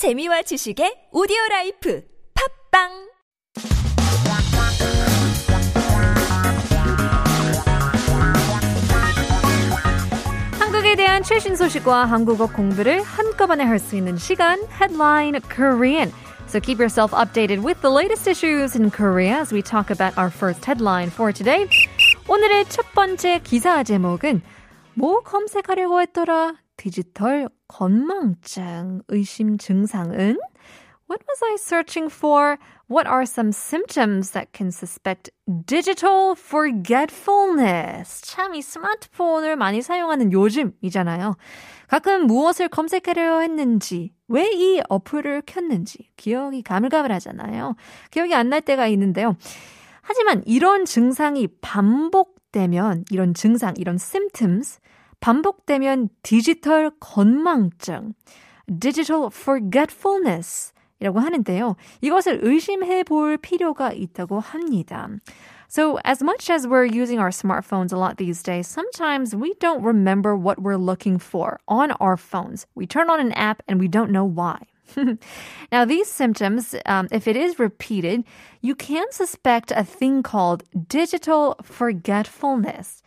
재미와 지식의 오디오 라이프 팟빵 한국에 대한 최신 소식과 한국어 공부를 한꺼번에 할 수 있는 시간 Headline Korean. So keep yourself updated with the latest issues in Korea as we talk about our first headline for today. 오늘의 첫 번째 기사 제목은 뭐 검색하려고 했더라? 디지털 건망증 의심 증상은 What was I searching for? What are some symptoms that can suspect digital forgetfulness? 참 이 스마트폰을 많이 사용하는 요즘이잖아요. 가끔 무엇을 검색하려 했는지, 왜 이 어플을 켰는지 기억이 가물가물하잖아요. 기억이 안 날 때가 있는데요. 하지만 이런 증상이 반복되면 이런 증상, 이런 symptoms 반복되면 디지털 건망증, digital forgetfulness 이라고 하는데요. 이것을 의심해 볼 필요가 있다고 합니다. So, as much as we're using our smartphones a lot these days, sometimes we don't remember what we're looking for on our phones. We turn on an app and we don't know why. now, these symptoms, um, if it is repeated, you can suspect a thing called digital forgetfulness.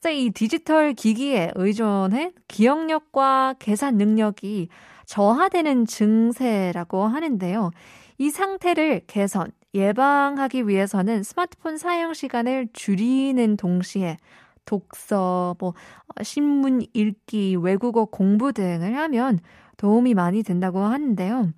그래서 이 디지털 기기에 의존해 기억력과 계산 능력이 저하되는 증세라고 하는데요. 이 상태를 개선, 예방하기 위해서는 스마트폰 사용 시간을 줄이는 동시에 독서, 뭐, 신문 읽기, 외국어 공부 등을 하면 도움이 많이 된다고 하는데요.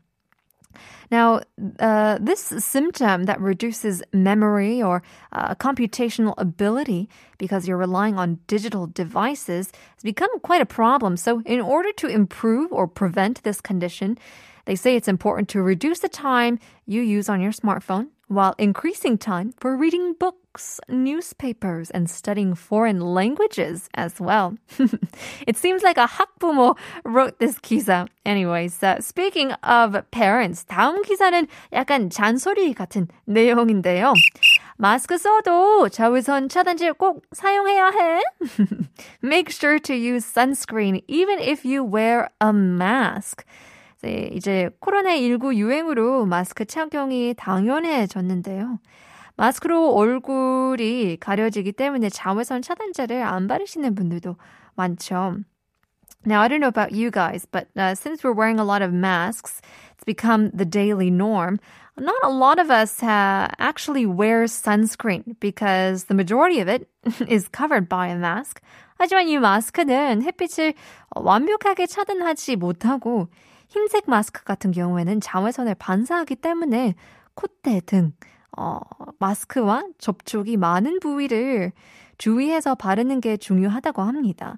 Now, uh, this symptom that reduces memory or uh, computational ability because you're relying on digital devices has become quite a problem. So, in order to improve or prevent this condition, they say it's important to reduce the time you use on your smartphone while increasing time for reading books, newspapers, and studying foreign languages as well. it seems like a 학부모 wrote this 기사. Anyways, uh, speaking of parents, 다음 기사는 약간 잔소리 같은 내용인데요. 마스크 써도 자외선 차단제 꼭 사용해야 해. Make sure to use sunscreen even if you wear a mask. 네, 이제 코로나19 유행으로 마스크 착용이 당연해졌는데요. 마스크로 얼굴이 가려지기 때문에 자외선 차단제를 안 바르시는 분들도 많죠. Now, I don't know about you guys, but uh, since we're wearing a lot of masks, it's become the daily norm. Not a lot of us uh, actually wear sunscreen because the majority of it is covered by a mask. 하지만 이 마스크는 햇빛을 완벽하게 차단하지 못하고 흰색 마스크 같은 경우에는 자외선을 반사하기 때문에 콧대 등 어, 마스크와 접촉이 많은 부위를 주의해서 바르는 게 중요하다고 합니다.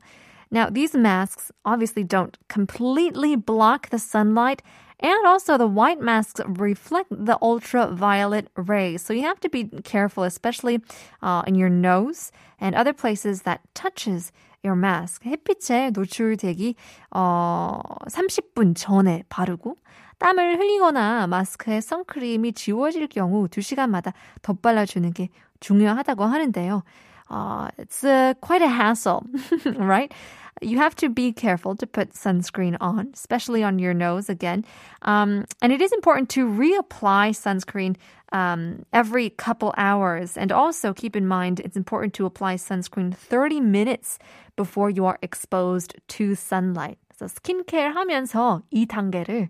Now, these masks obviously don't completely block the sunlight, and also the white masks reflect the ultraviolet rays. So you have to be careful, especially uh, in your nose and other places that touches your mask. 햇빛에 노출되기 어 30분 전에 바르고 땀을 흘리거나 마스크에 선크림이 지워질 경우 2시간마다 덧발라주는 게 중요하다고 하는데요. Uh, it's uh, quite a hassle, right? You have to be careful to put sunscreen on, especially on your nose again. Um, and it is important to reapply sunscreen um, every couple hours. And also keep in mind, it's important to apply sunscreen 30 minutes before you are exposed to sunlight. So 스킨케어 하면서 이 단계를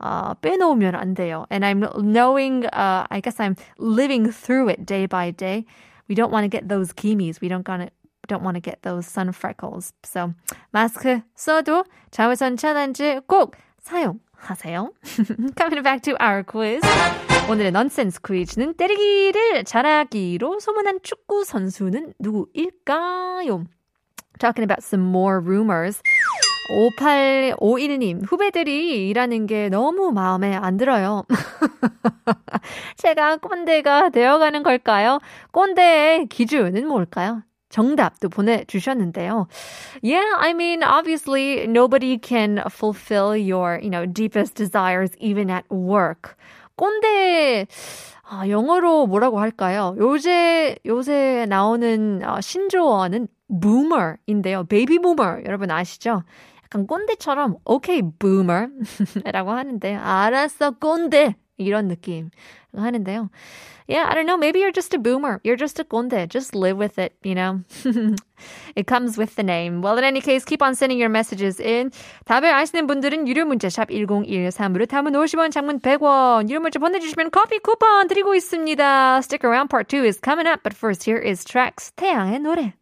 uh, 빼놓으면 안 돼요. And I'm knowing, uh, I guess I'm living through it day by day. We don't want to get those kimis. We don't gonna don't want to get those sun freckles. So 마스크 써도 자외선 차단제 꼭 사용하세요. Coming back to our quiz. 오늘의 넌센스 퀴즈는 때리기를 잘하기로 소문난 축구 선수는 누구일까요? Talking about some more rumors. 5851님, 후배들이 일하는 게 너무 마음에 안 들어요. 제가 꼰대가 되어가는 걸까요? 꼰대의 기준은 뭘까요? 정답도 보내주셨는데요. Yeah, I mean, obviously, nobody can fulfill your, you know, deepest desires even at work. 꼰대, 아, 영어로 뭐라고 할까요? 요새, 요새 나오는 어, 신조어는 boomer인데요. 베이비 boomer. 여러분 아시죠? 약간 꼰대처럼 okay boomer 라고 하는데 알았어 꼰대 이런 느낌 하는데요. Yeah, I don't know. Maybe you're just a boomer. You're just a 꼰대. Just live with it, you know. it comes with the name. Well, in any case, keep on sending your messages in. 답을 아시는 분들은 유료 문자 샵 1013으로 담은 50원, 장문 100원. 유료 문자 보내주시면 커피 쿠폰 드리고 있습니다. Stick around. Part 2 is coming up. But first, here is Tracks. 태양의 노래.